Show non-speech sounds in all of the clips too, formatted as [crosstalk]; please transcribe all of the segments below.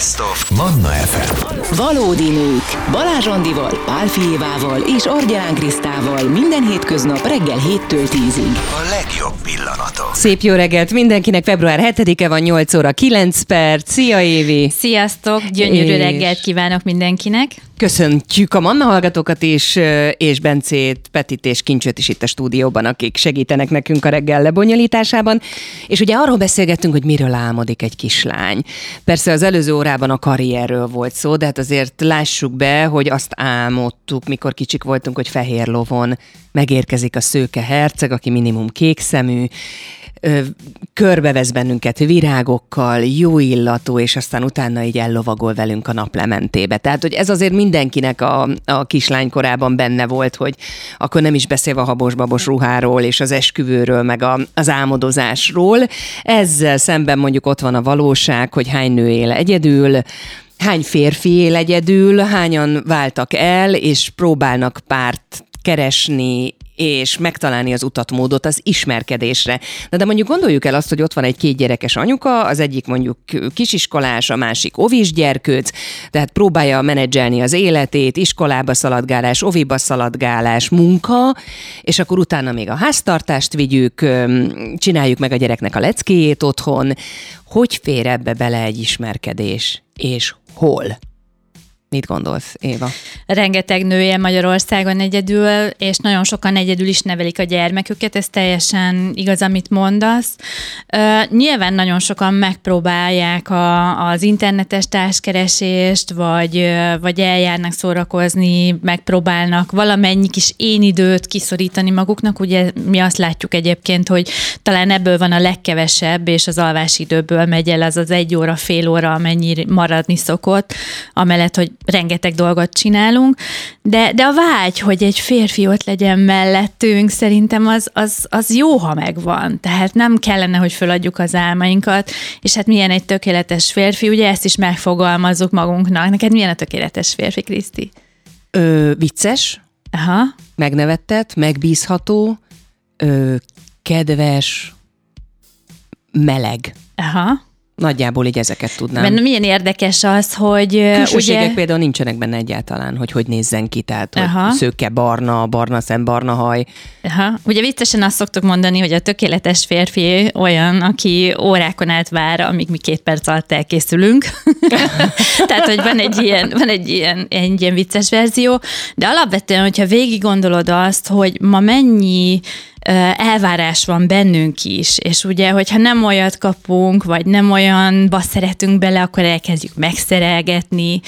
Best of Manna FM. Valódi nők. Balázs Andival, Pál Fijévával és Argyán Krisztával minden hétköznap reggel 7-től 10-ig. A legjobb pillanatok. Szép jó reggelt mindenkinek, február 7-e van, 8 óra 9 perc. Szia Évi! Sziasztok, gyönyörű És- reggelt kívánok mindenkinek. Köszöntjük a Manna hallgatókat is, és Bencét, Petit és Kincsöt is itt a stúdióban, akik segítenek nekünk a reggel lebonyolításában. És ugye arról beszélgettünk, hogy miről álmodik egy kislány. Persze az előző órában a karrierről volt szó, de hát azért lássuk be, hogy azt álmodtuk, mikor kicsik voltunk, hogy fehér lovon megérkezik a szőke herceg, aki minimum kék szemű, ö, körbevesz bennünket virágokkal, jó illatú, és aztán utána így ellovagol velünk a naplementébe. Tehát, hogy ez azért mindenkinek a, a kislánykorában benne volt, hogy akkor nem is beszélve a habos-babos ruháról, és az esküvőről, meg a, az álmodozásról. Ezzel szemben mondjuk ott van a valóság, hogy hány nő él egyedül, hány férfi él egyedül, hányan váltak el, és próbálnak párt keresni, és megtalálni az utat, módot az ismerkedésre. Na de mondjuk gondoljuk el azt, hogy ott van egy két gyerekes anyuka, az egyik mondjuk kisiskolás, a másik ovis gyerkőc, tehát próbálja menedzselni az életét, iskolába szaladgálás, oviba szaladgálás, munka, és akkor utána még a háztartást vigyük, csináljuk meg a gyereknek a leckéjét otthon. Hogy fér ebbe bele egy ismerkedés? És hol? Mit gondolsz, Éva? Rengeteg nő él Magyarországon egyedül, és nagyon sokan egyedül is nevelik a gyermeküket, ez teljesen igaz, amit mondasz. Nyilván nagyon sokan megpróbálják a, az internetes társkeresést, vagy, vagy eljárnak szórakozni, megpróbálnak valamennyi kis én időt kiszorítani maguknak. Ugye mi azt látjuk egyébként, hogy talán ebből van a legkevesebb, és az alvásidőből megy el az az egy óra, fél óra, amennyi maradni szokott, amellett, hogy rengeteg dolgot csinálunk, de, de a vágy, hogy egy férfi ott legyen mellettünk, szerintem az, az, az jó, ha megvan. Tehát nem kellene, hogy föladjuk az álmainkat, és hát milyen egy tökéletes férfi, ugye ezt is megfogalmazzuk magunknak. Neked milyen a tökéletes férfi, Kriszti? Ö, vicces, Aha. megnevettet, megbízható, ö, kedves, meleg. Aha. Nagyjából így ezeket tudnám. Mert milyen érdekes az, hogy Külsőségek ugye... például nincsenek benne egyáltalán, hogy hogy nézzen ki, tehát hogy Aha. szőke, barna, barna szem, barna haj. Aha. Ugye viccesen azt szoktuk mondani, hogy a tökéletes férfi olyan, aki órákon át vár, amíg mi két perc alatt elkészülünk. [laughs] Tehát, hogy van egy ilyen, van egy ilyen, egy ilyen vicces verzió, de alapvetően, hogyha végig gondolod azt, hogy ma mennyi elvárás van bennünk is, és ugye, hogyha nem olyat kapunk, vagy nem olyanba szeretünk bele, akkor elkezdjük megszerelgetni,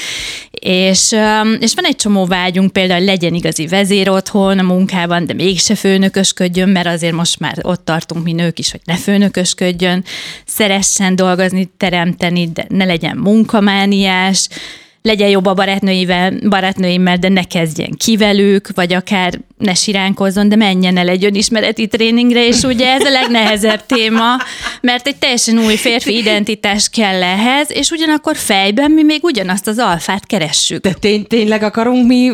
és, és van egy csomó vágyunk, például legyen igazi vezér otthon a munkában, de mégse főnökösködjön, mert azért most már ott tartunk mi nők is, hogy ne főnökösködjön, szeressen dolgozni, teremteni, de ne legyen munkamániás, legyen jobb a barátnőivel, barátnőimmel, de ne kezdjen ki velük, vagy akár ne siránkozzon, de menjen el egy önismereti tréningre, és ugye ez a legnehezebb téma, mert egy teljesen új férfi identitás kell ehhez, és ugyanakkor fejben mi még ugyanazt az alfát keressük. De tény, tényleg akarunk mi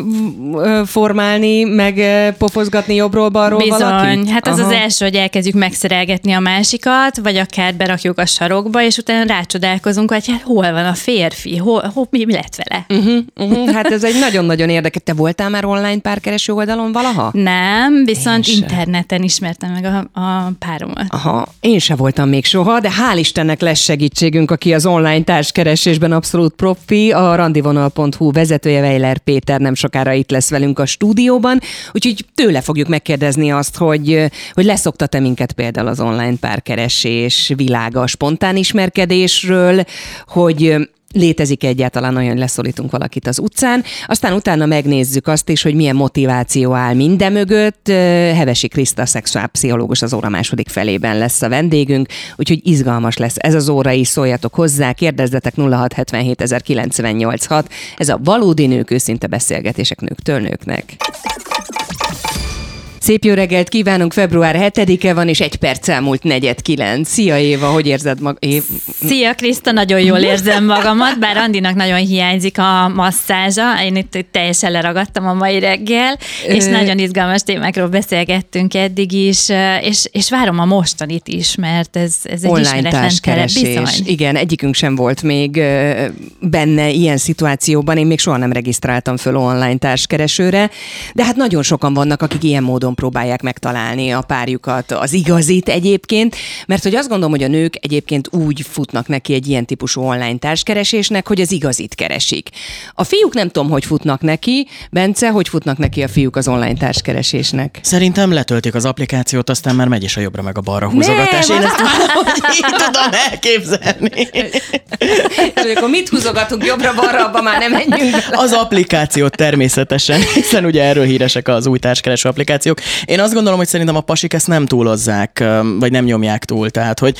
formálni, meg pofozgatni jobbról-balról Bizony, valakit? hát az Aha. az első, hogy elkezdjük megszerelgetni a másikat, vagy akár berakjuk a sarokba, és utána rácsodálkozunk, hogy hát hol van a férfi, hol, hol mi lett vele. Uh-huh, uh-huh. Hát ez egy nagyon-nagyon érdekes. Te voltál már online párkereső oldalon valaha? Nem, viszont Én sem. interneten ismertem meg a, a páromat. Aha, én se voltam még soha, de hál' Istennek lesz segítségünk, aki az online társkeresésben abszolút profi, a randivonal.hu vezetője Weiler Péter nem sokára itt lesz velünk a stúdióban, úgyhogy tőle fogjuk megkérdezni azt, hogy, hogy leszoktat-e minket például az online párkeresés világa a spontán ismerkedésről, hogy létezik egyáltalán olyan, hogy leszólítunk valakit az utcán. Aztán utána megnézzük azt is, hogy milyen motiváció áll minden mögött. Hevesi Kriszta, szexuálpszichológus az óra második felében lesz a vendégünk, úgyhogy izgalmas lesz ez az óra is, szóljatok hozzá, kérdezzetek 0677 Ez a valódi nők őszinte beszélgetések nőktől nőknek. Szép jó reggelt kívánunk, február 7-e van, és egy perc elmúlt negyed kilenc. Szia Éva, hogy érzed mag? Év... Szia Kriszta, nagyon jól érzem magamat, bár Andinak nagyon hiányzik a masszázsa. Én itt, itt teljesen leragadtam a mai reggel, és Ö... nagyon izgalmas témákról beszélgettünk eddig is, és, és várom a mostanit is, mert ez, ez egy Online társkeresés. Igen, egyikünk sem volt még benne ilyen szituációban. Én még soha nem regisztráltam föl online társkeresőre, de hát nagyon sokan vannak, akik ilyen módon próbálják megtalálni a párjukat, az igazit egyébként, mert hogy azt gondolom, hogy a nők egyébként úgy futnak neki egy ilyen típusú online társkeresésnek, hogy az igazit keresik. A fiúk nem tudom, hogy futnak neki, Bence, hogy futnak neki a fiúk az online társkeresésnek? Szerintem letöltik az applikációt, aztán már megy is a jobbra meg a balra húzogatás. Nem, Én ezt tudom, hogy így tudom elképzelni. És akkor mit húzogatunk jobbra-balra, abban már nem menjünk bele. Az applikációt természetesen, hiszen ugye erről híresek az új társkereső applikációk. Én azt gondolom, hogy szerintem a pasik ezt nem túlozzák, vagy nem nyomják túl. Tehát, hogy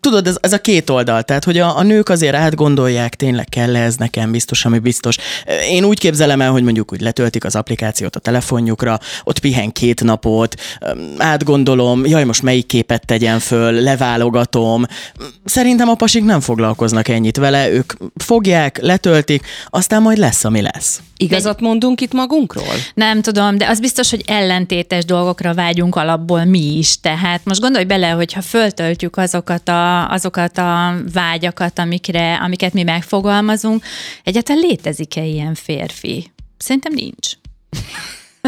tudod, ez, ez a két oldal. Tehát, hogy a, a nők azért átgondolják, tényleg kell ez nekem biztos, ami biztos. Én úgy képzelem el, hogy mondjuk úgy letöltik az applikációt a telefonjukra, ott pihen két napot, átgondolom, jaj, most melyik képet tegyen föl, leválogatom. Szerintem a pasik nem foglalkoznak ennyit vele, ők fogják, letöltik, aztán majd lesz, ami lesz. Igazat mondunk itt magunkról? Nem tudom, de az biztos, hogy ellentétes dolgokra vágyunk alapból mi is. Tehát most gondolj bele, hogyha föltöltjük azokat a, azokat a vágyakat, amikre, amiket mi megfogalmazunk, egyáltalán létezik-e ilyen férfi? Szerintem nincs.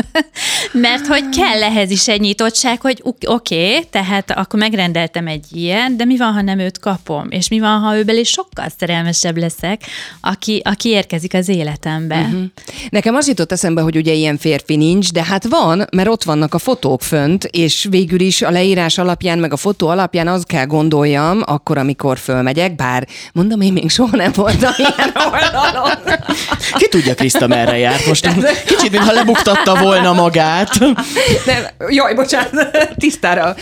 [laughs] Mert hogy kell ehhez is egy nyitottság, hogy oké, okay, tehát akkor megrendeltem egy ilyen, de mi van, ha nem őt kapom? És mi van, ha őből is sokkal szerelmesebb leszek, aki, aki érkezik az életembe? Uh-huh. Nekem az jutott eszembe, hogy ugye ilyen férfi nincs, de hát van, mert ott vannak a fotók fönt, és végül is a leírás alapján, meg a fotó alapján az kell gondoljam, akkor, amikor fölmegyek, bár mondom, én még soha nem voltam [laughs] ilyen oldalon. Ki tudja, Kriszta, merre járt most? Kicsit, mintha lebuktatta volna magát. [laughs] Nem, jaj, bocsánat, tisztára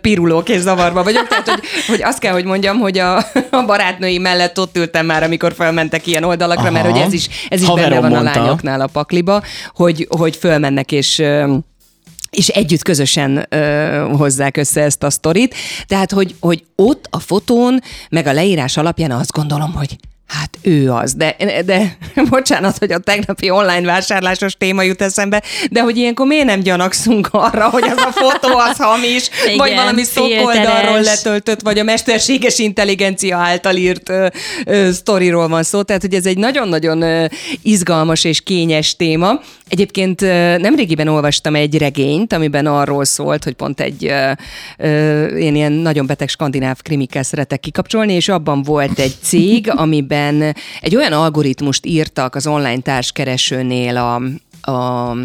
pirulók és zavarba vagyok. Tehát, hogy, hogy azt kell, hogy mondjam, hogy a, a barátnői mellett ott ültem már, amikor felmentek ilyen oldalakra, Aha. mert hogy ez is, ez is benne van mondta. a lányoknál a pakliba, hogy, hogy fölmennek és és együtt közösen ö, hozzák össze ezt a sztorit. Tehát, hogy, hogy ott a fotón, meg a leírás alapján azt gondolom, hogy Hát ő az, de, de [laughs] bocsánat, hogy a tegnapi online vásárlásos téma jut eszembe, de hogy ilyenkor miért nem gyanakszunk arra, hogy az a fotó az hamis, [laughs] Igen, vagy valami szokoldalról letöltött, vagy a mesterséges intelligencia által írt ö, ö, sztoriról van szó, tehát hogy ez egy nagyon-nagyon ö, izgalmas és kényes téma. Egyébként ö, nemrégiben olvastam egy regényt, amiben arról szólt, hogy pont egy ö, ö, én ilyen nagyon beteg skandináv krimikkel szeretek kikapcsolni, és abban volt egy cég, [laughs] amiben amiben egy olyan algoritmust írtak az online társkeresőnél a, a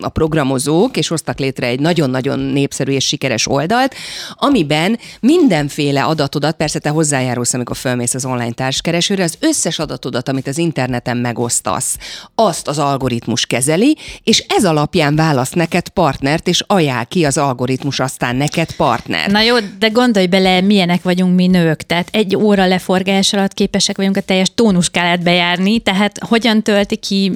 a programozók, és hoztak létre egy nagyon-nagyon népszerű és sikeres oldalt, amiben mindenféle adatodat, persze te hozzájárulsz, amikor fölmész az online társkeresőre, az összes adatodat, amit az interneten megosztasz, azt az algoritmus kezeli, és ez alapján választ neked partnert, és ajánl ki az algoritmus aztán neked partner. Na jó, de gondolj bele, milyenek vagyunk mi nők, tehát egy óra leforgás alatt képesek vagyunk a teljes tónuskálát bejárni, tehát hogyan tölti ki...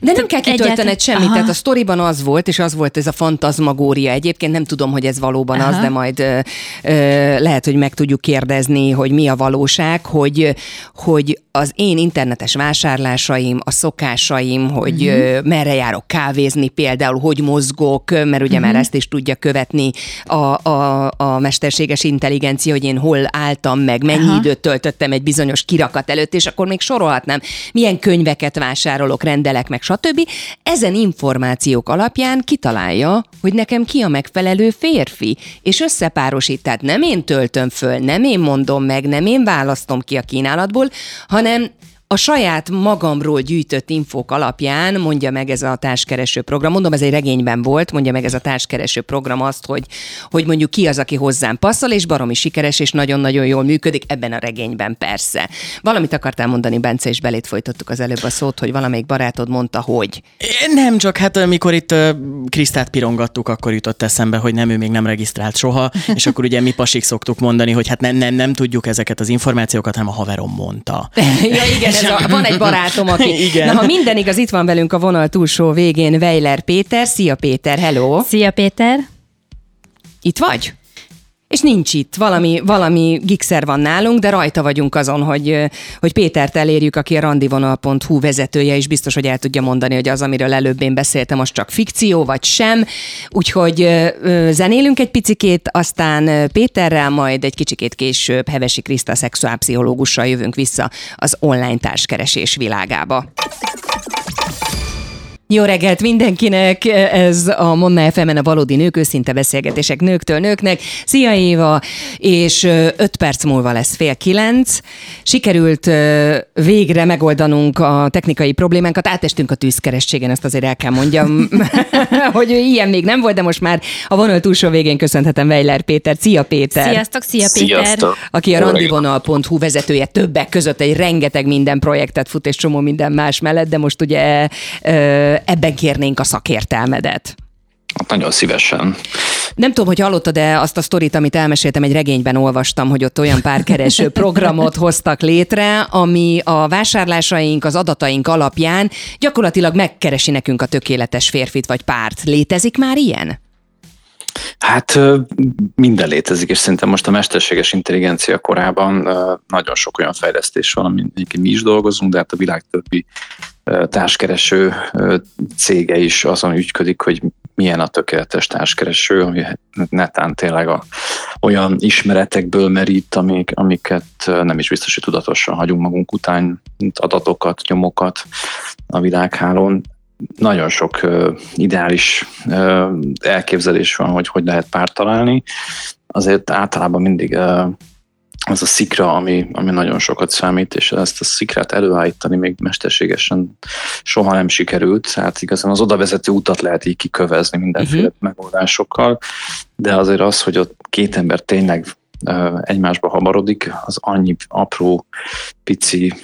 De nem kell kitöltened semmit, Aha. tehát a sztoriban az volt, és az volt ez a fantazmagória. Egyébként nem tudom, hogy ez valóban Aha. az, de majd ö, ö, lehet, hogy meg tudjuk kérdezni, hogy mi a valóság, hogy, hogy az én internetes vásárlásaim, a szokásaim, hogy uh-huh. ö, merre járok kávézni például, hogy mozgok, mert ugye uh-huh. már ezt is tudja követni a, a, a mesterséges intelligencia, hogy én hol álltam meg, mennyi Aha. időt töltöttem egy bizonyos kirakat előtt, és akkor még sorolhatnám, milyen könyveket vásárolok, rendelek meg, stb. Ezen információ információk alapján kitalálja, hogy nekem ki a megfelelő férfi, és összepárosít. Tehát nem én töltöm föl, nem én mondom meg, nem én választom ki a kínálatból, hanem a saját magamról gyűjtött infók alapján mondja meg ez a társkereső program, mondom, ez egy regényben volt, mondja meg ez a társkereső program azt, hogy, hogy mondjuk ki az, aki hozzám passzol, és baromi sikeres, és nagyon-nagyon jól működik ebben a regényben persze. Valamit akartál mondani, Bence, és belét folytattuk az előbb a szót, hogy valamelyik barátod mondta, hogy. Nem, csak hát amikor itt Krisztát pirongattuk, akkor jutott eszembe, hogy nem, ő még nem regisztrált soha, és akkor ugye mi pasik szoktuk mondani, hogy hát nem, nem, nem tudjuk ezeket az információkat, hanem a haverom mondta. [laughs] ja, igen, ez a, van egy barátom, aki... [laughs] Igen. Na, ha minden igaz, itt van velünk a vonal túlsó végén Weiler Péter. Szia Péter, hello! Szia Péter! Itt vagy? És nincs itt, valami, valami gigszer van nálunk, de rajta vagyunk azon, hogy, hogy Pétert elérjük, aki a randivonal.hu vezetője, és biztos, hogy el tudja mondani, hogy az, amiről előbb én beszéltem, az csak fikció, vagy sem. Úgyhogy zenélünk egy picikét, aztán Péterrel, majd egy kicsikét később Hevesi Kriszta szexuálpszichológussal jövünk vissza az online társkeresés világába. Jó reggelt mindenkinek! Ez a Monna fm a valódi nők, őszinte beszélgetések nőktől nőknek. Szia Éva! És öt perc múlva lesz fél kilenc. Sikerült végre megoldanunk a technikai problémánkat. Átestünk a tűzkerességen, ezt azért el kell mondjam, [laughs] [laughs] hogy ilyen még nem volt, de most már a vonal túlsó végén köszönhetem Weiler Péter. Szia Péter! Sziasztok, szia Péter! Sziasztok. aki a randivonal.hu vezetője többek között egy rengeteg minden projektet fut, és csomó minden más mellett, de most ugye ebben kérnénk a szakértelmedet. Hát Nagyon szívesen. Nem tudom, hogy hallottad-e azt a sztorit, amit elmeséltem, egy regényben olvastam, hogy ott olyan párkereső [laughs] programot hoztak létre, ami a vásárlásaink, az adataink alapján gyakorlatilag megkeresi nekünk a tökéletes férfit vagy párt. Létezik már ilyen? Hát minden létezik, és szerintem most a mesterséges intelligencia korában nagyon sok olyan fejlesztés van, amin mi is dolgozunk, de hát a világ többi társkereső cége is azon ügyködik, hogy milyen a tökéletes társkereső, ami netán tényleg a, olyan ismeretekből merít, amik, amiket nem is biztos, hogy tudatosan hagyunk magunk után, mint adatokat, nyomokat a világhálón nagyon sok uh, ideális elképzelés van, hogy hogy lehet párt találni. Azért általában mindig az a szikra, ami, ami nagyon sokat számít, és ezt a szikrát előállítani még mesterségesen soha nem sikerült. Tehát igazán az oda vezető utat lehet így kikövezni mindenféle uh-huh. megoldásokkal, de azért az, hogy ott két ember tényleg ö, egymásba hamarodik, az annyi apró, pici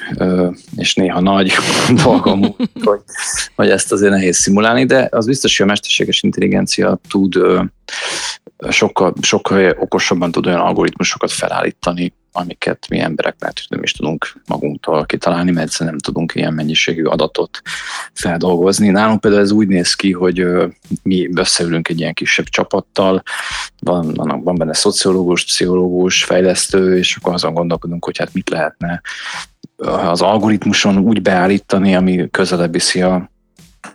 és néha nagy [laughs] dolgom, hogy, hogy ezt azért nehéz szimulálni, de az biztos, hogy a mesterséges intelligencia tud sokkal, sokkal okosabban tud olyan algoritmusokat felállítani, amiket mi emberek lehet, hogy nem is tudunk magunktól kitalálni, mert egyszerűen nem tudunk ilyen mennyiségű adatot feldolgozni. Nálunk például ez úgy néz ki, hogy mi összeülünk egy ilyen kisebb csapattal, van, van benne szociológus, pszichológus, fejlesztő, és akkor azon gondolkodunk, hogy hát mit lehetne az algoritmuson úgy beállítani, ami közelebb viszi a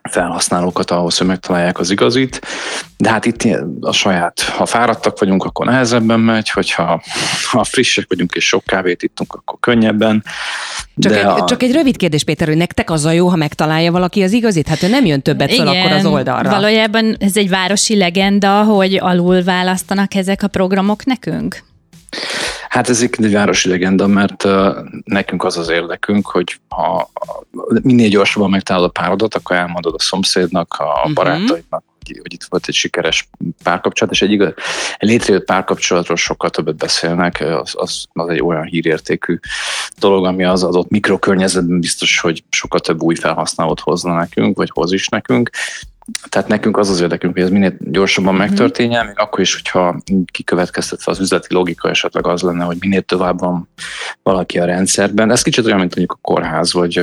felhasználókat ahhoz, hogy megtalálják az igazit, de hát itt a saját, ha fáradtak vagyunk, akkor nehezebben megy, hogyha ha frissek vagyunk és sok kávét ittunk, akkor könnyebben. Csak, de egy, a, csak egy rövid kérdés, Péter, hogy nektek az a jó, ha megtalálja valaki az igazit? Hát ő nem jön többet fel akkor az oldalra. valójában ez egy városi legenda, hogy alul választanak ezek a programok nekünk? Hát ez egy városi legenda, mert nekünk az az érdekünk, hogy ha minél gyorsabban megtalálod a párodat, akkor elmondod a szomszédnak, a uh-huh. barátaidnak, hogy, hogy itt volt egy sikeres párkapcsolat, és egy, igaz, létrejött párkapcsolatról sokkal többet beszélnek, az, az, az egy olyan hírértékű dolog, ami az adott mikrokörnyezetben biztos, hogy sokkal több új felhasználót hozna nekünk, vagy hoz is nekünk, tehát nekünk az az érdekünk, hogy ez minél gyorsabban Mhm. megtörténjen, még akkor is, hogyha kikövetkeztetve az üzleti logika esetleg az lenne, hogy minél tovább van valaki a rendszerben. Ez kicsit olyan, mint mondjuk a kórház, vagy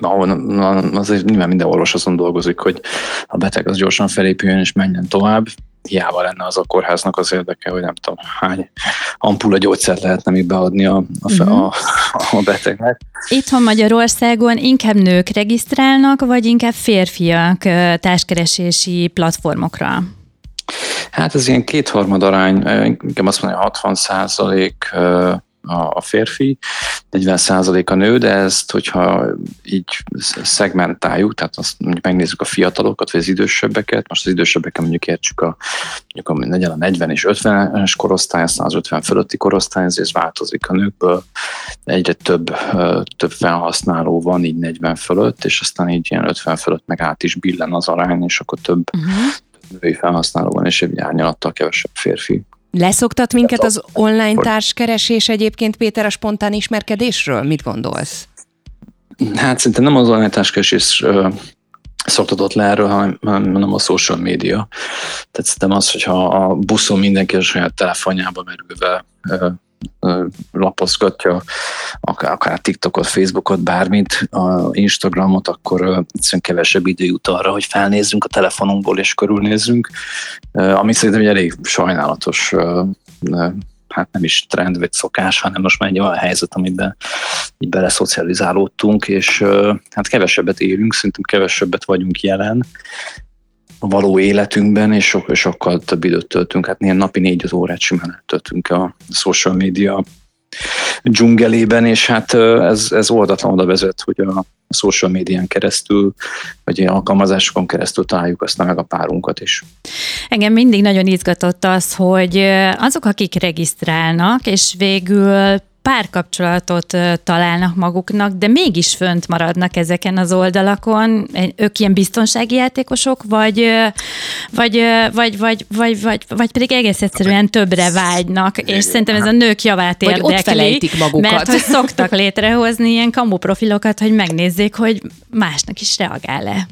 ahol na, azért nyilván minden orvos azon dolgozik, hogy a beteg az gyorsan felépüljön és menjen tovább. Hiába lenne az a kórháznak az érdeke, hogy nem tudom hány ampulla gyógyszert lehetne még beadni a, a, fe, a, a betegnek. Itthon Magyarországon inkább nők regisztrálnak, vagy inkább férfiak társkeresési platformokra? Hát ez ilyen kétharmad arány, inkább azt mondja, 60 százalék a férfi, 40 százalék a nő, de ezt, hogyha így szegmentáljuk, tehát azt mondjuk megnézzük a fiatalokat, vagy az idősebbeket, most az idősebbeket mondjuk értsük a, mondjuk a, legyen a 40 és 50-es korosztály, aztán az 50 fölötti korosztály, ez változik a nőkből, egyre több, több felhasználó van, így 40 fölött, és aztán így ilyen 50 fölött meg át is billen az arány, és akkor több uh-huh. női felhasználó van, és egy árnyalattal kevesebb férfi. Leszoktat minket az online társkeresés egyébként, Péter, a spontán ismerkedésről? Mit gondolsz? Hát szerintem nem az online társkeresés szoktatott le erről, hanem, hanem a social media. Tehát szerintem az, hogyha a buszon mindenki a saját telefonjába merülve lapozgatja, akár, akár TikTokot, Facebookot, bármit, a Instagramot, akkor egyszerűen kevesebb idő jut arra, hogy felnézzünk a telefonunkból és körülnézzünk, ami szerintem egy elég sajnálatos hát nem is trend vagy szokás, hanem most már egy olyan helyzet, amiben így beleszocializálódtunk, és hát kevesebbet élünk, szerintem kevesebbet vagyunk jelen, való életünkben, és sok, sokkal több időt töltünk, hát néha napi négy órát simán töltünk a social media dzsungelében, és hát ez, ez oldatlan oda vezet, hogy a social médián keresztül, vagy ilyen alkalmazásokon keresztül találjuk aztán meg a párunkat is. Engem mindig nagyon izgatott az, hogy azok, akik regisztrálnak, és végül párkapcsolatot találnak maguknak, de mégis fönt maradnak ezeken az oldalakon. Ők ilyen biztonsági játékosok, vagy, vagy, vagy, vagy, vagy, vagy, vagy pedig egész egyszerűen többre vágynak, és szerintem ez a nők javát érdekli. Vagy ott felejtik magukat. Mert hogy szoktak létrehozni ilyen kamu profilokat, hogy megnézzék, hogy másnak is reagál-e.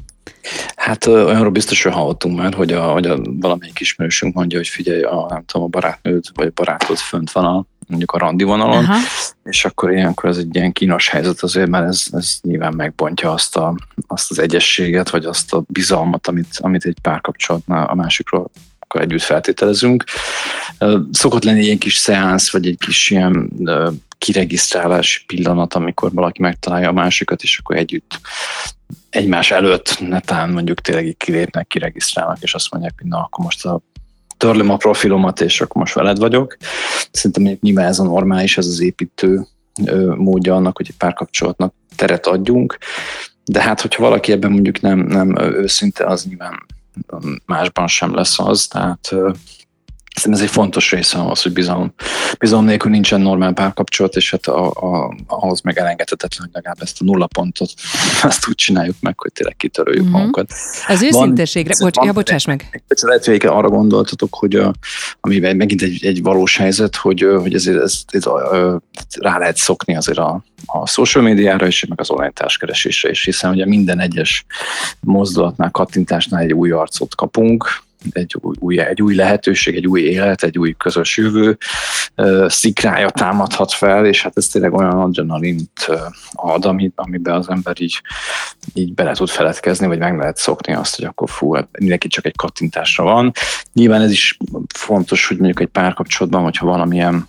Hát olyanról biztos, hogy hallottunk már, hogy, a, hogy a valamelyik ismerősünk mondja, hogy figyelj, a, nem tudom, a barátnőd vagy a barátod fönt van a mondjuk a randi vonalon, Aha. és akkor ilyenkor ez egy ilyen kínos helyzet azért, mert ez, ez nyilván megbontja azt, a, azt az egyességet, vagy azt a bizalmat, amit, amit egy párkapcsolatnál a másikról akkor együtt feltételezünk. Szokott lenni egy ilyen kis szeánsz, vagy egy kis ilyen kiregisztrálási pillanat, amikor valaki megtalálja a másikat, és akkor együtt egymás előtt netán mondjuk tényleg kilépnek, kiregisztrálnak, és azt mondják, hogy na, akkor most a törlöm a profilomat, és akkor most veled vagyok. Szerintem nyilván ez a normális, ez az építő módja annak, hogy egy párkapcsolatnak teret adjunk, de hát, hogyha valaki ebben mondjuk nem, nem őszinte, az nyilván másban sem lesz az, tehát Szerintem ez egy fontos része az, hogy bizalom, bizalom nélkül nincsen normál párkapcsolat, és hát a, a, ahhoz meg elengedhetetlen, hogy legalább ezt a nulla pontot [laughs] azt úgy csináljuk meg, hogy tényleg kitöröljük mm-hmm. magunkat. Az őszinteségre, bocs, van, ja, bocsáss meg. Lehet, hogy arra gondoltatok, hogy a, amiben megint egy, egy valós helyzet, hogy, hogy ezért ez, ez, ez, rá lehet szokni azért a, a social médiára és meg az online társkeresésre is, hiszen ugye minden egyes mozdulatnál, kattintásnál egy új arcot kapunk, egy új, egy új lehetőség, egy új élet, egy új közös jövő szikrája támadhat fel, és hát ez tényleg olyan adrenalint ad, amiben az ember így, így bele tud feledkezni, vagy meg lehet szokni azt, hogy akkor fú, hát mindenki csak egy kattintásra van. Nyilván ez is fontos, hogy mondjuk egy párkapcsolatban, hogyha valamilyen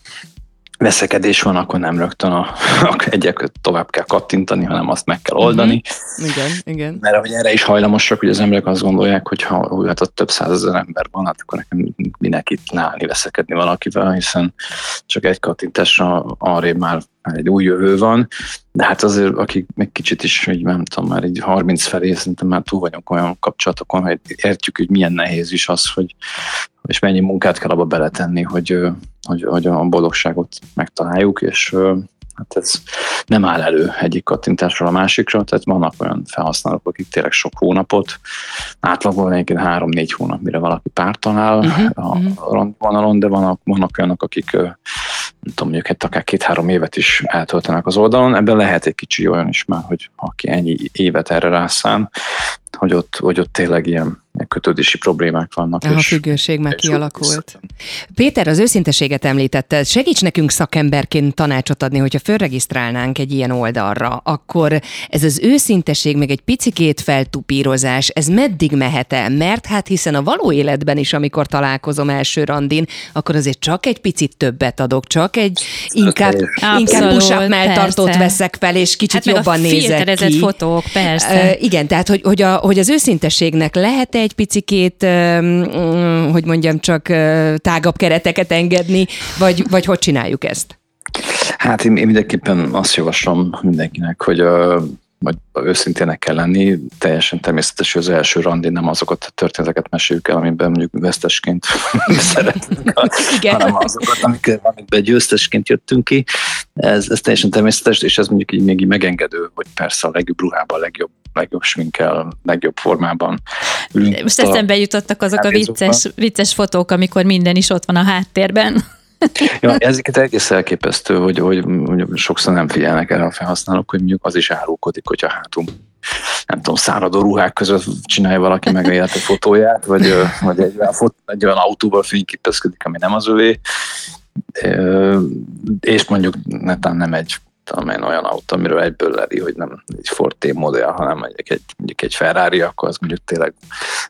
veszekedés van, akkor nem rögtön a, [laughs] a egyek tovább kell kattintani, hanem azt meg kell oldani. Uh-huh. Igen, igen. Mert hogy erre is hajlamosak, hogy az emberek azt gondolják, hogy ha hát ott több százezer ember van, hát akkor nekem minek itt leállni, veszekedni valakivel, hiszen csak egy kattintásra arrébb már egy új jövő van, de hát azért, akik még kicsit is, hogy nem tudom, már egy 30 felé szerintem már túl vagyunk olyan kapcsolatokon, hogy értjük, hogy milyen nehéz is az, hogy és mennyi munkát kell abba beletenni, hogy, hogy, hogy a boldogságot megtaláljuk, és hát ez nem áll elő egyik kattintásról a másikra, tehát vannak olyan felhasználók, akik tényleg sok hónapot, átlagban egyébként három-négy hónap, mire valaki párt talál uh-huh, a uh-huh. vonalon, de vannak, vannak olyanok, akik nem tudom, mondjuk akár két-három évet is eltöltenek az oldalon, ebben lehet egy kicsi olyan is már, hogy aki ennyi évet erre rászán, hogy ott, hogy ott tényleg ilyen kötődési problémák vannak. A függőség már kialakult. Péter, az őszinteséget említette. Segíts nekünk szakemberként tanácsot adni, hogyha fölregisztrálnánk egy ilyen oldalra, akkor ez az őszinteség, meg egy picikét feltupírozás, ez meddig mehet el? Mert hát hiszen a való életben is, amikor találkozom első randin, akkor azért csak egy picit többet adok, csak egy inkább, inkább push melltartót veszek fel, és kicsit hát jobban nézek ki. fotók, persze. Uh, igen, tehát hogy, hogy, a, hogy az őszintességnek lehet egy picikét, hogy mondjam, csak tágabb kereteket engedni, vagy, vagy hogy csináljuk ezt? Hát én, én mindenképpen azt javaslom mindenkinek, hogy vagy őszintének kell lenni, teljesen természetes, hogy az első randi nem azokat a történeteket meséljük el, amiben mondjuk vesztesként [laughs] szeretünk, hanem azokat, amik, amikben győztesként jöttünk ki. Ez, ez teljesen természetes, és ez mondjuk így még így megengedő, hogy persze a legjobb ruhában, a legjobb legjobb sminkel, legjobb formában ülünk. Most eszembe jutottak azok a vicces, vicces fotók, amikor minden is ott van a háttérben. [laughs] ja, ezeket egész elképesztő, hogy, hogy, hogy sokszor nem figyelnek erre a felhasználók, hogy mondjuk az is árulkodik, hogyha hátunk nem tudom, száradó ruhák között csinálja valaki meg a fotóját, vagy, vagy egy, olyan fot, egy olyan autóval fényképezkedik, ami nem az övé. és mondjuk netán nem egy tudom én, olyan autó, amiről egyből leri, hogy nem egy Forte modell, hanem mondjuk egy, mondjuk egy Ferrari, akkor az mondjuk tényleg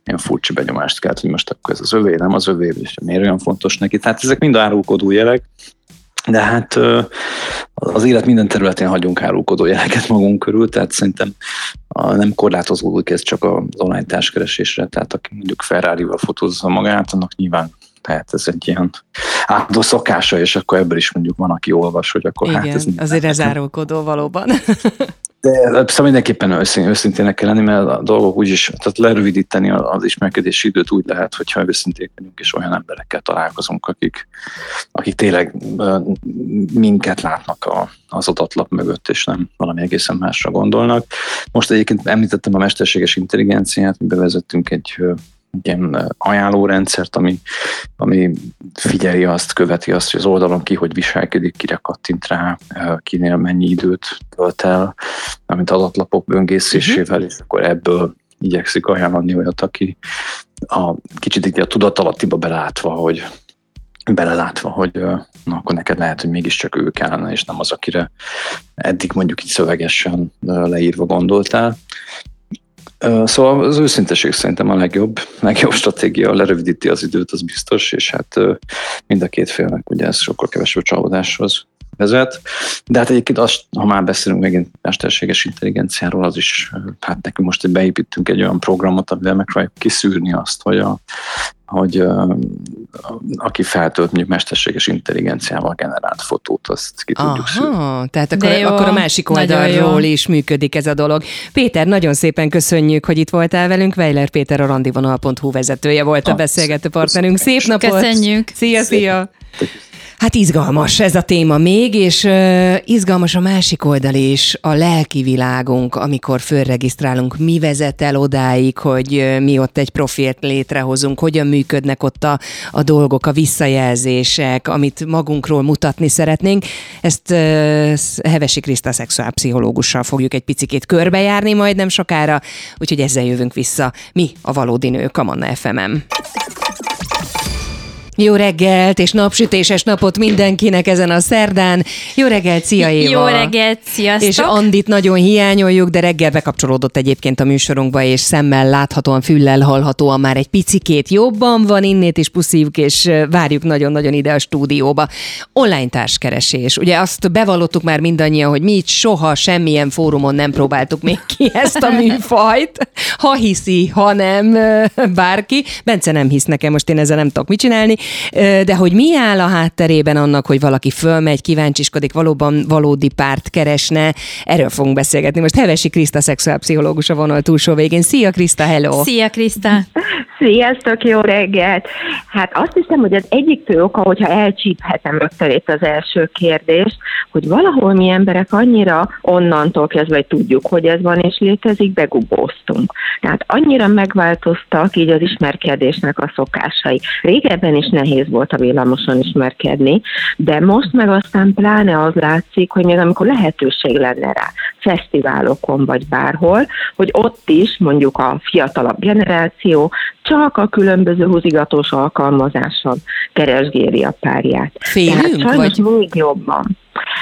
ilyen furcsa benyomást kelt, hogy most akkor ez az övé, nem az övé, és miért olyan fontos neki. Tehát ezek mind árulkodó jelek, de hát az élet minden területén hagyunk árulkodó jeleket magunk körül, tehát szerintem nem korlátozódik ez csak az online társkeresésre, tehát aki mondjuk Ferrari-val fotózza magát, annak nyilván tehát ez egy ilyen átadó szokása, és akkor ebből is mondjuk van, aki olvas, hogy akkor hát Igen, hát ez... azért ez árulkodó valóban. [laughs] De szóval mindenképpen őszín, őszintének kell lenni, mert a dolgok úgyis, tehát lerövidíteni az ismerkedési időt úgy lehet, hogyha őszinték vagyunk, és olyan emberekkel találkozunk, akik, akik tényleg minket látnak a, az adatlap mögött, és nem valami egészen másra gondolnak. Most egyébként említettem a mesterséges intelligenciát, mi bevezettünk egy ilyen ajánlórendszert, ami, ami figyeli azt, követi azt, hogy az oldalon ki hogy viselkedik, kire kattint rá, kinél mennyi időt tölt el, amit adatlapok böngészésével, és akkor ebből igyekszik ajánlani olyat, aki a kicsit így a tudatalattiba belátva, hogy belelátva, hogy na, akkor neked lehet, hogy mégiscsak ő kellene, és nem az, akire eddig mondjuk így szövegesen leírva gondoltál. Szóval az őszinteség szerintem a legjobb, legjobb stratégia, lerövidíti az időt, az biztos, és hát mind a két félnek ugye ez sokkal kevesebb csalódáshoz vezet. De hát egyébként azt, ha már beszélünk megint mesterséges intelligenciáról, az is, hát nekünk most beépítünk egy olyan programot, amivel megpróbáljuk kiszűrni azt, hogy a hogy aki feltölt mondjuk mesterséges intelligenciával generált fotót, azt ki Aha, tudjuk szűrni. tehát akkor, akkor a másik oldalról is működik ez a dolog. Péter, nagyon szépen köszönjük, hogy itt voltál velünk. Weiler Péter a randivonal.hu vezetője volt a beszélgető partnerünk. Szép napot! Köszönjük! Szia, szia! Hát izgalmas ez a téma még, és uh, izgalmas a másik oldal is, a lelki világunk, amikor fölregisztrálunk, mi vezet el odáig, hogy uh, mi ott egy profilt létrehozunk, hogyan működnek ott a, a dolgok, a visszajelzések, amit magunkról mutatni szeretnénk. Ezt uh, Hevesi Kriszta szexuálpszichológussal fogjuk egy picikét körbejárni majd nem sokára, úgyhogy ezzel jövünk vissza. Mi a valódi nők a Manna FM-em. Jó reggelt és napsütéses napot mindenkinek ezen a szerdán. Jó reggelt, szia Éva! Jó reggelt, sziasztok! És Andit nagyon hiányoljuk, de reggel bekapcsolódott egyébként a műsorunkba, és szemmel láthatóan, füllel hallhatóan már egy picikét jobban van, innét is puszívjuk, és várjuk nagyon-nagyon ide a stúdióba. Online társkeresés. Ugye azt bevallottuk már mindannyian, hogy mi itt soha semmilyen fórumon nem próbáltuk még ki ezt a műfajt. Ha hiszi, ha nem bárki. Bence nem hisz nekem, most én ezzel nem tudok mit csinálni, de hogy mi áll a hátterében annak, hogy valaki fölmegy, kíváncsiskodik, valóban valódi párt keresne, erről fogunk beszélgetni. Most Hevesi Kriszta szexuálpszichológus a vonal túlsó végén. Szia Kriszta, hello! Szia Kriszta! Sziasztok, jó reggelt! Hát azt hiszem, hogy az egyik fő oka, hogyha elcsíphetem rögtön itt az első kérdés, hogy valahol mi emberek annyira onnantól kezdve, hogy tudjuk, hogy ez van és létezik, begubóztunk. Tehát annyira megváltoztak így az ismerkedésnek a szokásai. Régebben is nehéz volt a villamoson ismerkedni, de most meg aztán pláne az látszik, hogy még amikor lehetőség lenne rá, fesztiválokon vagy bárhol, hogy ott is mondjuk a fiatalabb generáció csak a különböző húzigatós alkalmazáson keresgéli a párját. Félünk, Tehát sajnos vagy? még jobban.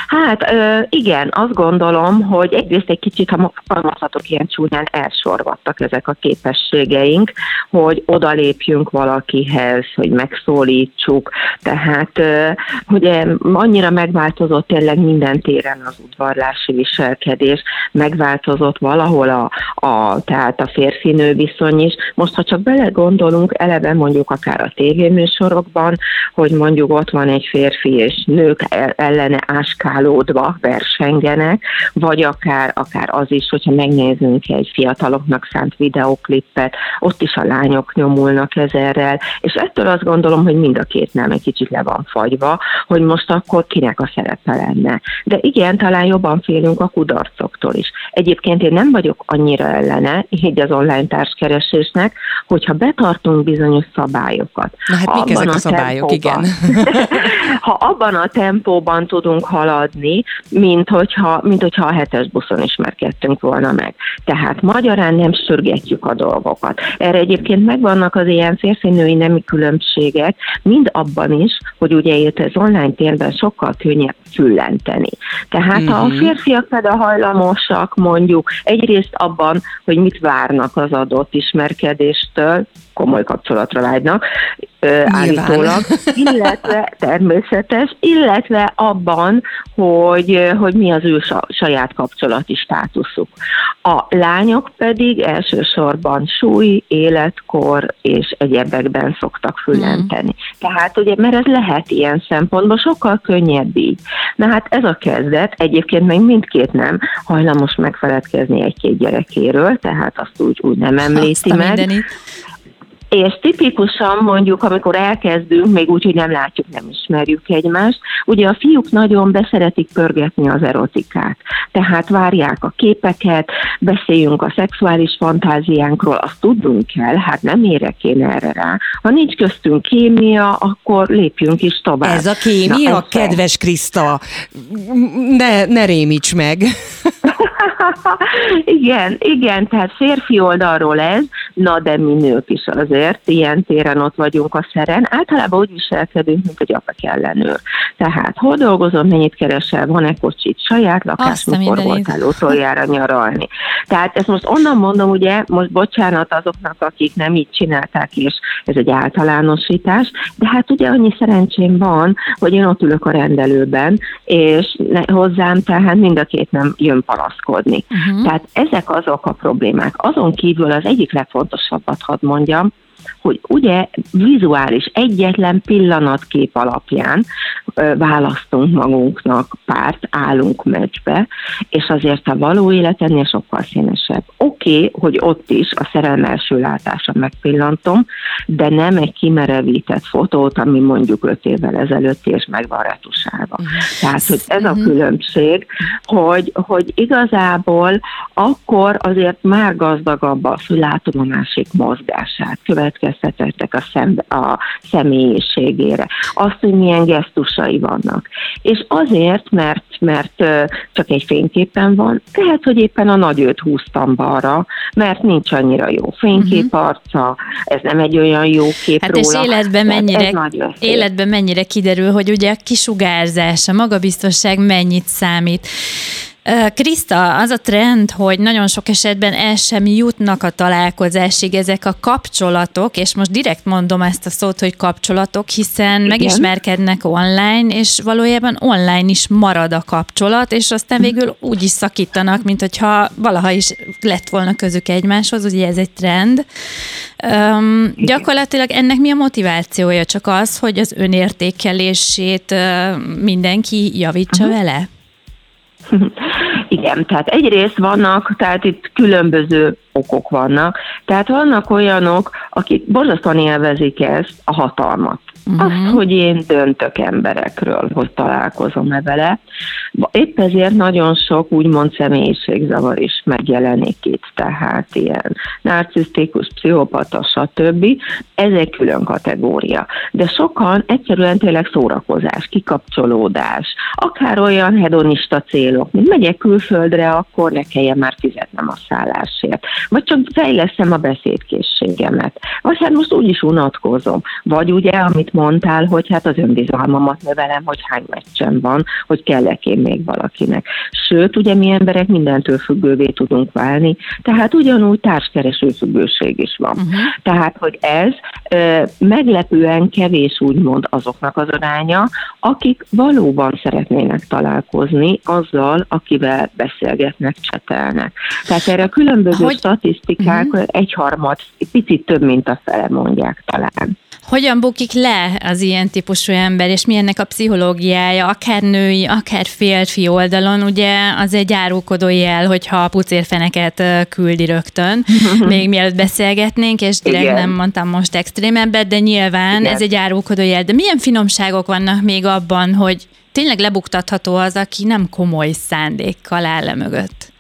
Hát igen, azt gondolom, hogy egyrészt egy kicsit, ha fogalmazhatok ilyen csúnyán, elsorvadtak ezek a képességeink, hogy odalépjünk valakihez, hogy megszólítsuk. Tehát ugye annyira megváltozott tényleg minden téren az udvarlási viselkedés, megváltozott valahol a, a, tehát a férfinő viszony is. Most, ha csak belegondolunk, eleve mondjuk akár a tévéműsorokban, hogy mondjuk ott van egy férfi és nők ellene áskálódva versengenek, vagy akár, akár az is, hogyha megnézünk egy fiataloknak szánt videoklippet, ott is a lányok nyomulnak ezerrel, és ettől azt gondolom, hogy mind a két nem egy kicsit le van fagyva, hogy most akkor kinek a szerepe lenne. De igen, talán jobban félünk a kudarcoktól is. Egyébként én nem vagyok annyira ellene, így az online társkeresésnek, hogyha betartunk bizonyos szabályokat. Na hát mik ezek a, a szabályok, tempóban, igen. [laughs] ha abban a tempóban tudunk haladni, mint hogyha, mint hogyha a hetes buszon ismerkedtünk volna meg. Tehát magyarán nem sürgetjük a dolgokat. Erre egyébként megvannak az ilyen férfi-női nemi különbségek, mind abban is, hogy ugye itt az online térben sokkal könnyebb füllenteni. Tehát uh-huh. a mhm. férfiak például hajlamosak mondjuk egyrészt abban, hogy mit várnak az adott ismerkedéstől, komoly kapcsolatra vágynak, állítólag, illetve természetes, illetve abban, hogy, hogy mi az ő saját kapcsolati státuszuk. A lányok pedig elsősorban súly, életkor és egyebekben szoktak fülenteni. Mm. Tehát ugye, mert ez lehet ilyen szempontból, sokkal könnyebb így. Na hát ez a kezdet, egyébként meg mindkét nem hajlamos megfeledkezni egy-két gyerekéről, tehát azt úgy, úgy nem említi Azt meg. Mindenit. És tipikusan mondjuk, amikor elkezdünk, még úgy, hogy nem látjuk, nem ismerjük egymást, ugye a fiúk nagyon beszeretik pörgetni az erotikát. Tehát várják a képeket, beszéljünk a szexuális fantáziánkról, azt tudnunk kell, hát nem érek én erre rá. Ha nincs köztünk kémia, akkor lépjünk is tovább. Ez a kémia, Na, kedves Kriszta, ne, ne rémíts meg. [laughs] igen, igen, tehát férfi oldalról ez, na de mi nők is azért ilyen téren ott vagyunk a szeren. Általában úgy viselkedünk, mint egy apa ellenőr. Tehát hol dolgozom, mennyit keresel, van-e kocsit, saját lakás, mikor voltál utoljára nyaralni. Tehát ezt most onnan mondom, ugye, most bocsánat azoknak, akik nem így csinálták, és ez egy általánosítás, de hát ugye annyi szerencsém van, hogy én ott ülök a rendelőben, és hozzám tehát mind a két nem jön panaszkodni. Uh-huh. Tehát ezek azok a problémák. Azon kívül az egyik legfontosabbat hadd mondjam, hogy ugye vizuális egyetlen pillanatkép alapján választunk magunknak párt, állunk meccsbe, és azért a való életennél sokkal színesebb. Oké, okay, hogy ott is a szerelem első látása megpillantom, de nem egy kimerevített fotót, ami mondjuk öt évvel ezelőtt és meg van retusálva. Uh-huh. Tehát, hogy ez a mhm. különbség, hogy, hogy igazából akkor azért már gazdagabb a látom a másik mozgását, következtetettek a, szembe, a személyiségére, azt, hogy milyen gesztusai vannak. És azért, mert, mert csak egy fényképen van, lehet, hogy éppen a nagy őt húztam balra, mert nincs annyira jó fénykép mhm. arca, ez nem egy olyan jó kép hát róla. és életben mennyire, életben mennyire kiderül, hogy ugye a kisugárzás, a magabiztosság mennyit számít. Kriszta, az a trend, hogy nagyon sok esetben el sem jutnak a találkozásig ezek a kapcsolatok, és most direkt mondom ezt a szót, hogy kapcsolatok, hiszen Igen. megismerkednek online, és valójában online is marad a kapcsolat, és aztán végül úgy is szakítanak, mint hogyha valaha is lett volna közük egymáshoz, ugye ez egy trend. Um, gyakorlatilag ennek mi a motivációja? Csak az, hogy az önértékelését mindenki javítsa uh-huh. vele? [laughs] Igen, tehát egyrészt vannak, tehát itt különböző okok vannak. Tehát vannak olyanok, akik borzasztóan élvezik ezt, a hatalmat. Uh-huh. Azt, hogy én döntök emberekről, hogy találkozom-e vele. Épp ezért nagyon sok úgymond személyiségzavar is megjelenik itt, tehát ilyen narcisztikus, pszichopata, stb. Ez egy külön kategória. De sokan egyszerűen tényleg szórakozás, kikapcsolódás, akár olyan hedonista célok, mint megyek külföldre, akkor ne kelljen már fizetnem a szállásért. Vagy csak fejleszem a beszédkészségemet. Vagy hát most úgyis unatkozom. Vagy ugye, amit mondtál, hogy hát az önbizalmamat növelem, hogy hány meccsem van, hogy kellek én még valakinek. Sőt, ugye mi emberek mindentől függővé tudunk válni, tehát ugyanúgy társkereső függőség is van. Uh-huh. Tehát, hogy ez ö, meglepően kevés úgymond azoknak az aránya, akik valóban szeretnének találkozni azzal, akivel beszélgetnek, csetelnek. Tehát erre a különböző hogy... statisztikák uh-huh. egyharmad, picit több, mint a fele mondják talán. Hogyan bukik le az ilyen típusú ember, és mi ennek a pszichológiája, akár női, akár férfi oldalon, ugye az egy árulkodó jel, hogyha a pucérfeneket küldi rögtön, [laughs] még mielőtt beszélgetnénk, és direkt Igen. nem mondtam most extrémebbet, de nyilván Igen. ez egy árulkodó jel. De milyen finomságok vannak még abban, hogy tényleg lebuktatható az, aki nem komoly szándékkal áll le mögött?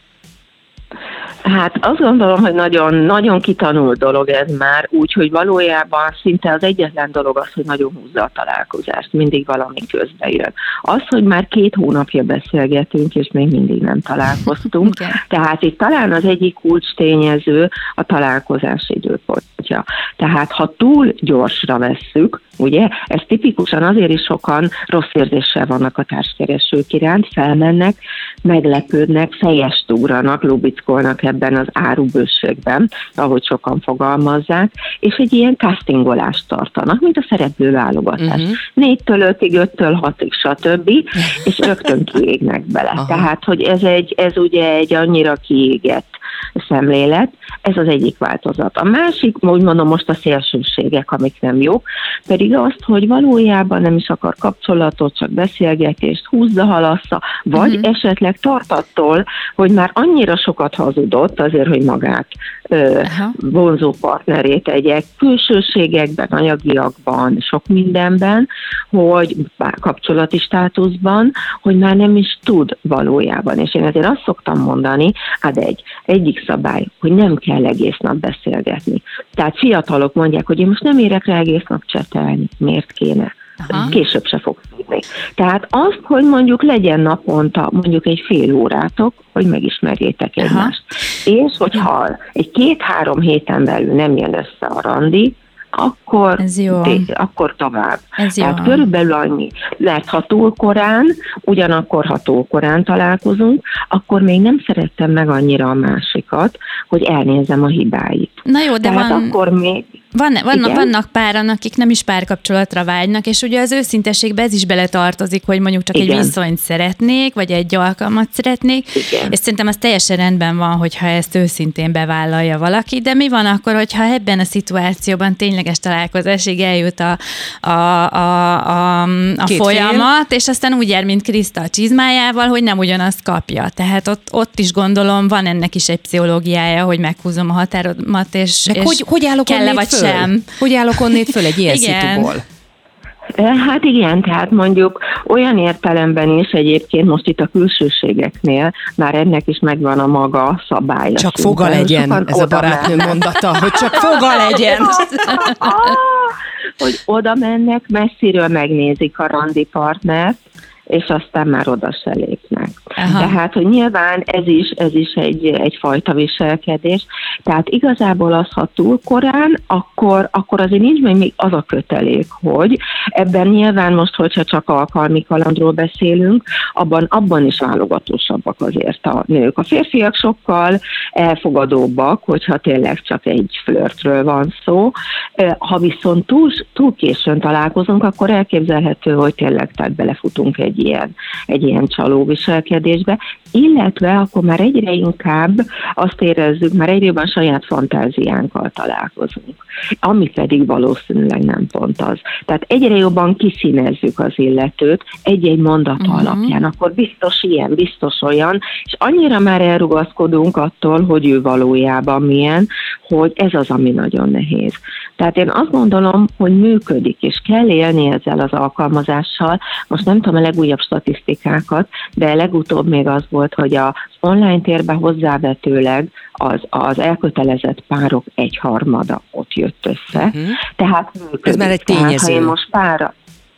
Hát azt gondolom, hogy nagyon, nagyon kitanult dolog ez már, úgyhogy valójában szinte az egyetlen dolog az, hogy nagyon húzza a találkozást, mindig valami közbe jön. Az, hogy már két hónapja beszélgetünk, és még mindig nem találkoztunk, tehát itt talán az egyik kulcs tényező a találkozás időpontja. Tehát ha túl gyorsra vesszük, ugye, ez tipikusan azért is sokan rossz érzéssel vannak a társkeresők iránt, felmennek, meglepődnek, fejest ugranak, lubickolnak ebben az árubőségben, ahogy sokan fogalmazzák, és egy ilyen castingolást tartanak, mint a szereplőválogatás. Mhm. Uh-huh. Négytől ötig, öttől hatig, stb. [laughs] és rögtön kiégnek bele. Aha. Tehát, hogy ez, egy, ez ugye egy annyira kiégett szemlélet, ez az egyik változat. A másik, úgy mondom most a szélsőségek, amik nem jók, pedig azt, hogy valójában nem is akar kapcsolatot, csak beszélgetést, húzza, halassza, vagy uh-huh. esetleg tart attól, hogy már annyira sokat hazudott azért, hogy magát ö, vonzó partnerét egyek külsőségekben, anyagiakban, sok mindenben, hogy bár kapcsolati státuszban, hogy már nem is tud valójában. És én ezért azt szoktam mondani, hát egy, egyik szabály, hogy nem kell egész nap beszélgetni. Tehát fiatalok mondják, hogy én most nem érek rá egész nap csetelni. Miért kéne? Aha. Később se fog tudni. Tehát azt, hogy mondjuk legyen naponta mondjuk egy fél órátok, hogy megismerjétek Aha. egymást. És hogyha egy két-három héten belül nem jön össze a randi, akkor, Ez jó. akkor tovább. Ez jó. Tehát körülbelül annyi. Mert ha túl korán, ugyanakkor ha túl korán találkozunk, akkor még nem szerettem meg annyira a másikat, hogy elnézem a hibáit. Na jó, de Tehát van, akkor még Van, vannak, Igen. vannak páran, akik nem is párkapcsolatra vágynak, és ugye az őszintességbe ez is beletartozik, hogy mondjuk csak Igen. egy viszonyt szeretnék, vagy egy alkalmat szeretnék, Igen. és szerintem az teljesen rendben van, hogyha ezt őszintén bevállalja valaki, de mi van akkor, hogyha ebben a szituációban tényleges találkozásig eljut a, a, a, a, a Két folyamat, és aztán úgy jár, mint Kriszta a csizmájával, hogy nem ugyanazt kapja. Tehát ott, ott is gondolom van ennek is egy pszichológiája, hogy meghúzom a határomat, és, és hogy, hogy állok kell-e onnét vagy föl? sem. Hogy állok onnét föl egy ilyen Igen. szituból? Hát igen, tehát mondjuk olyan értelemben is egyébként most itt a külsőségeknél már ennek is megvan a maga szabálya. Csak szinte. foga legyen, ez a barátnő mennek. mondata, hogy csak foga legyen. [laughs] Hogy oda mennek, messziről megnézik a randi partnert, és aztán már oda se lépnek. Aha. Tehát, hogy nyilván ez is, ez is egy, egyfajta viselkedés. Tehát igazából az, ha túl korán, akkor, akkor azért nincs meg még az a kötelék, hogy ebben nyilván most, hogyha csak alkalmi kalandról beszélünk, abban, abban is válogatósabbak azért a nők. A férfiak sokkal elfogadóbbak, hogyha tényleg csak egy flörtről van szó. Ha viszont túl, túl későn találkozunk, akkor elképzelhető, hogy tényleg tehát belefutunk egy ilyen, egy ilyen csaló viselkedésbe, illetve akkor már egyre inkább azt érezzük, már egyre jobban saját fantáziánkkal találkozunk, ami pedig valószínűleg nem pont az. Tehát egyre jobban kiszínezzük az illetőt egy-egy mondata Mhm. uh-huh. alapján, akkor biztos ilyen, biztos olyan, és annyira már elrugaszkodunk attól, hogy ő valójában milyen, hogy ez az, ami nagyon nehéz. Tehát én azt gondolom, hogy működik, és kell élni ezzel az alkalmazással. Most nem tudom a legújabb statisztikákat, de legutóbb még az volt, hogy az online térben hozzávetőleg az, az elkötelezett párok egyharmada ott jött össze. Mhm. Tehát működik. Ez már egy Tehát, ha tényező. én most pára,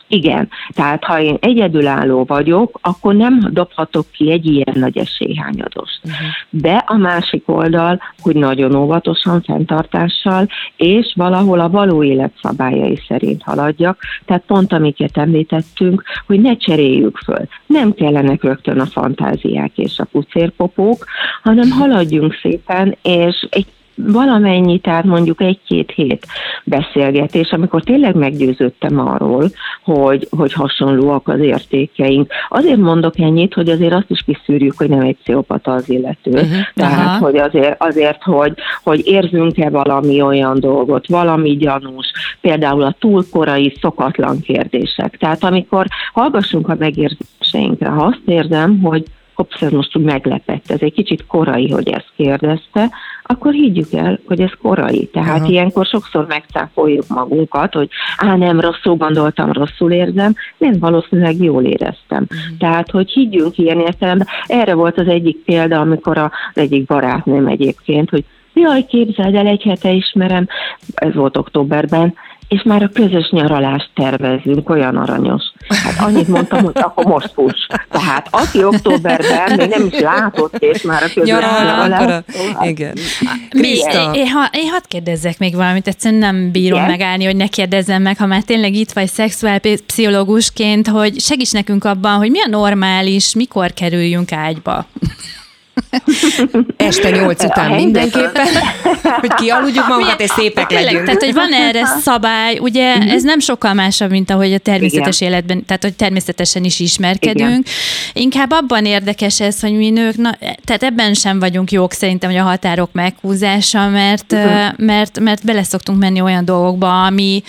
igen, tehát ha én egyedülálló vagyok, akkor nem dobhatok ki egy ilyen nagy esélyhányadost. Mhm. De a másik oldal, hogy nagyon óvatosan, fenntartással, és valahol a való élet szabályai szerint haladjak, tehát pont amiket említettünk, hogy ne cseréljük föl. Nem kellenek rögtön a fantáziák és a pucérpopók, hanem haladjunk szépen, és egy valamennyi, tehát mondjuk egy-két hét beszélgetés, amikor tényleg meggyőződtem arról, hogy, hogy hasonlóak az értékeink. Azért mondok ennyit, hogy azért azt is kiszűrjük, hogy nem egy pszichopata az illető. Uh-huh. Tehát, Aha. hogy azért, azért hogy, hogy érzünk-e valami olyan dolgot, valami gyanús, például a túl korai, szokatlan kérdések. Tehát amikor hallgassunk a megérzéseinkre, ha azt érzem, hogy hopsz, ez most úgy meglepett, ez egy kicsit korai, hogy ezt kérdezte, akkor higgyük el, hogy ez korai. Tehát Aha. ilyenkor sokszor megcáfoljuk magunkat, hogy á, nem rosszul gondoltam, rosszul érzem, nem valószínűleg jól éreztem. Uh-huh. Tehát, hogy higgyünk ilyen értelemben. Erre volt az egyik példa, amikor az egyik barátnőm egyébként, hogy jaj, képzeld el, egy hete ismerem, ez volt októberben, és már a közös nyaralást tervezünk, olyan aranyos. Hát annyit mondtam, hogy akkor most fuss. Tehát aki októberben még nem is látott, és már a közös nyaralást. Igen. Mi, én, én, ha, én hadd kérdezzek még valamit, egyszerűen nem bírom Igen? megállni, hogy ne kérdezzem meg, ha már tényleg itt vagy szexuálpszichológusként, hogy segíts nekünk abban, hogy mi a normális, mikor kerüljünk ágyba. Este nyolc után mindenképpen, hogy kialudjuk magunkat, és szépek legyünk. Tehát, hogy van erre szabály, ugye uh-huh. ez nem sokkal másabb, mint ahogy a természetes Igen. életben, tehát hogy természetesen is ismerkedünk. Igen. Inkább abban érdekes ez, hogy mi nők, na, tehát ebben sem vagyunk jók szerintem, hogy a határok meghúzása, mert, uh-huh. mert, mert bele szoktunk menni olyan dolgokba, ami,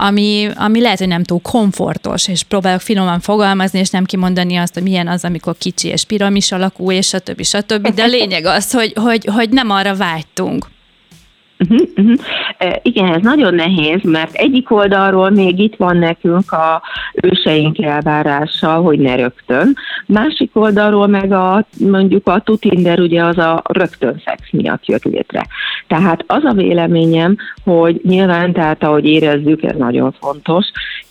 ami, ami lehet, hogy nem túl komfortos, és próbálok finoman fogalmazni, és nem kimondani azt, hogy milyen az, amikor kicsi és piramis alakú, és stb. stb. De a lényeg az, hogy, hogy, hogy nem arra vágytunk. Uh-huh, uh-huh. Igen, ez nagyon nehéz, mert egyik oldalról még itt van nekünk a őseink elvárása, hogy ne rögtön, másik oldalról meg a, mondjuk a tutinder ugye az a rögtön szex miatt jött létre. Tehát az a véleményem, hogy nyilván, tehát ahogy érezzük, ez nagyon fontos,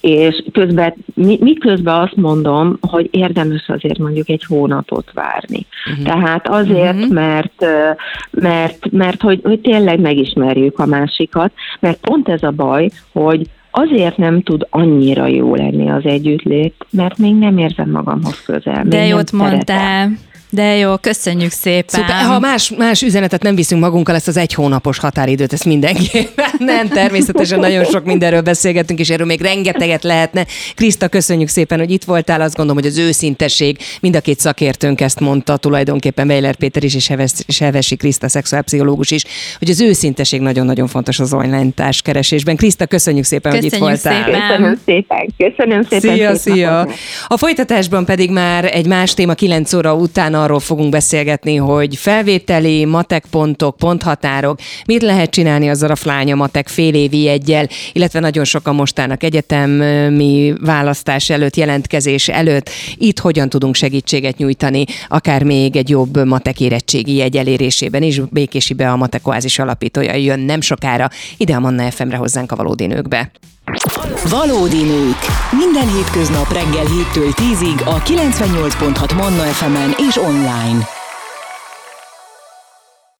és közben, mi, mi közben azt mondom, hogy érdemes azért mondjuk egy hónapot várni. Uh-huh. Tehát azért, uh-huh. mert, mert, mert hogy, hogy tényleg megismerjük a másikat, mert pont ez a baj, hogy azért nem tud annyira jó lenni az együttlét, mert még nem érzem magamhoz közel. De jót mondtál. De jó, köszönjük szépen. Szuper. Ha más, más üzenetet nem viszünk magunkkal, ezt az egy hónapos határidőt, ezt mindenképpen [laughs] nem. Természetesen nagyon sok mindenről beszélgetünk, és erről még rengeteget lehetne. Kriszta, köszönjük szépen, hogy itt voltál. Azt gondolom, hogy az őszintesség, mind a két szakértőnk ezt mondta, tulajdonképpen Weiler Péter is, és Hevesi Kriszta, szexuálpszichológus is, hogy az őszintesség nagyon-nagyon fontos az online társkeresésben. Kriszta, köszönjük szépen, köszönjük hogy itt voltál. Szépen. Köszönöm szépen. Köszönöm szépen. Szia, szia. A folytatásban pedig már egy más téma 9 óra után arról fogunk beszélgetni, hogy felvételi, matek pontok, ponthatárok, mit lehet csinálni azzal a flánya matek fél évi egyel, illetve nagyon sokan mostának egyetemi választás előtt, jelentkezés előtt. Itt hogyan tudunk segítséget nyújtani, akár még egy jobb matek érettségi jegy elérésében is. Békési be a Matekoázis alapítója jön nem sokára, ide a Manna FM-re hozzánk a valódi nőkbe. Valódi nők. Minden hétköznap reggel 7-től 10-ig a 98.6 Manna FM-en és online.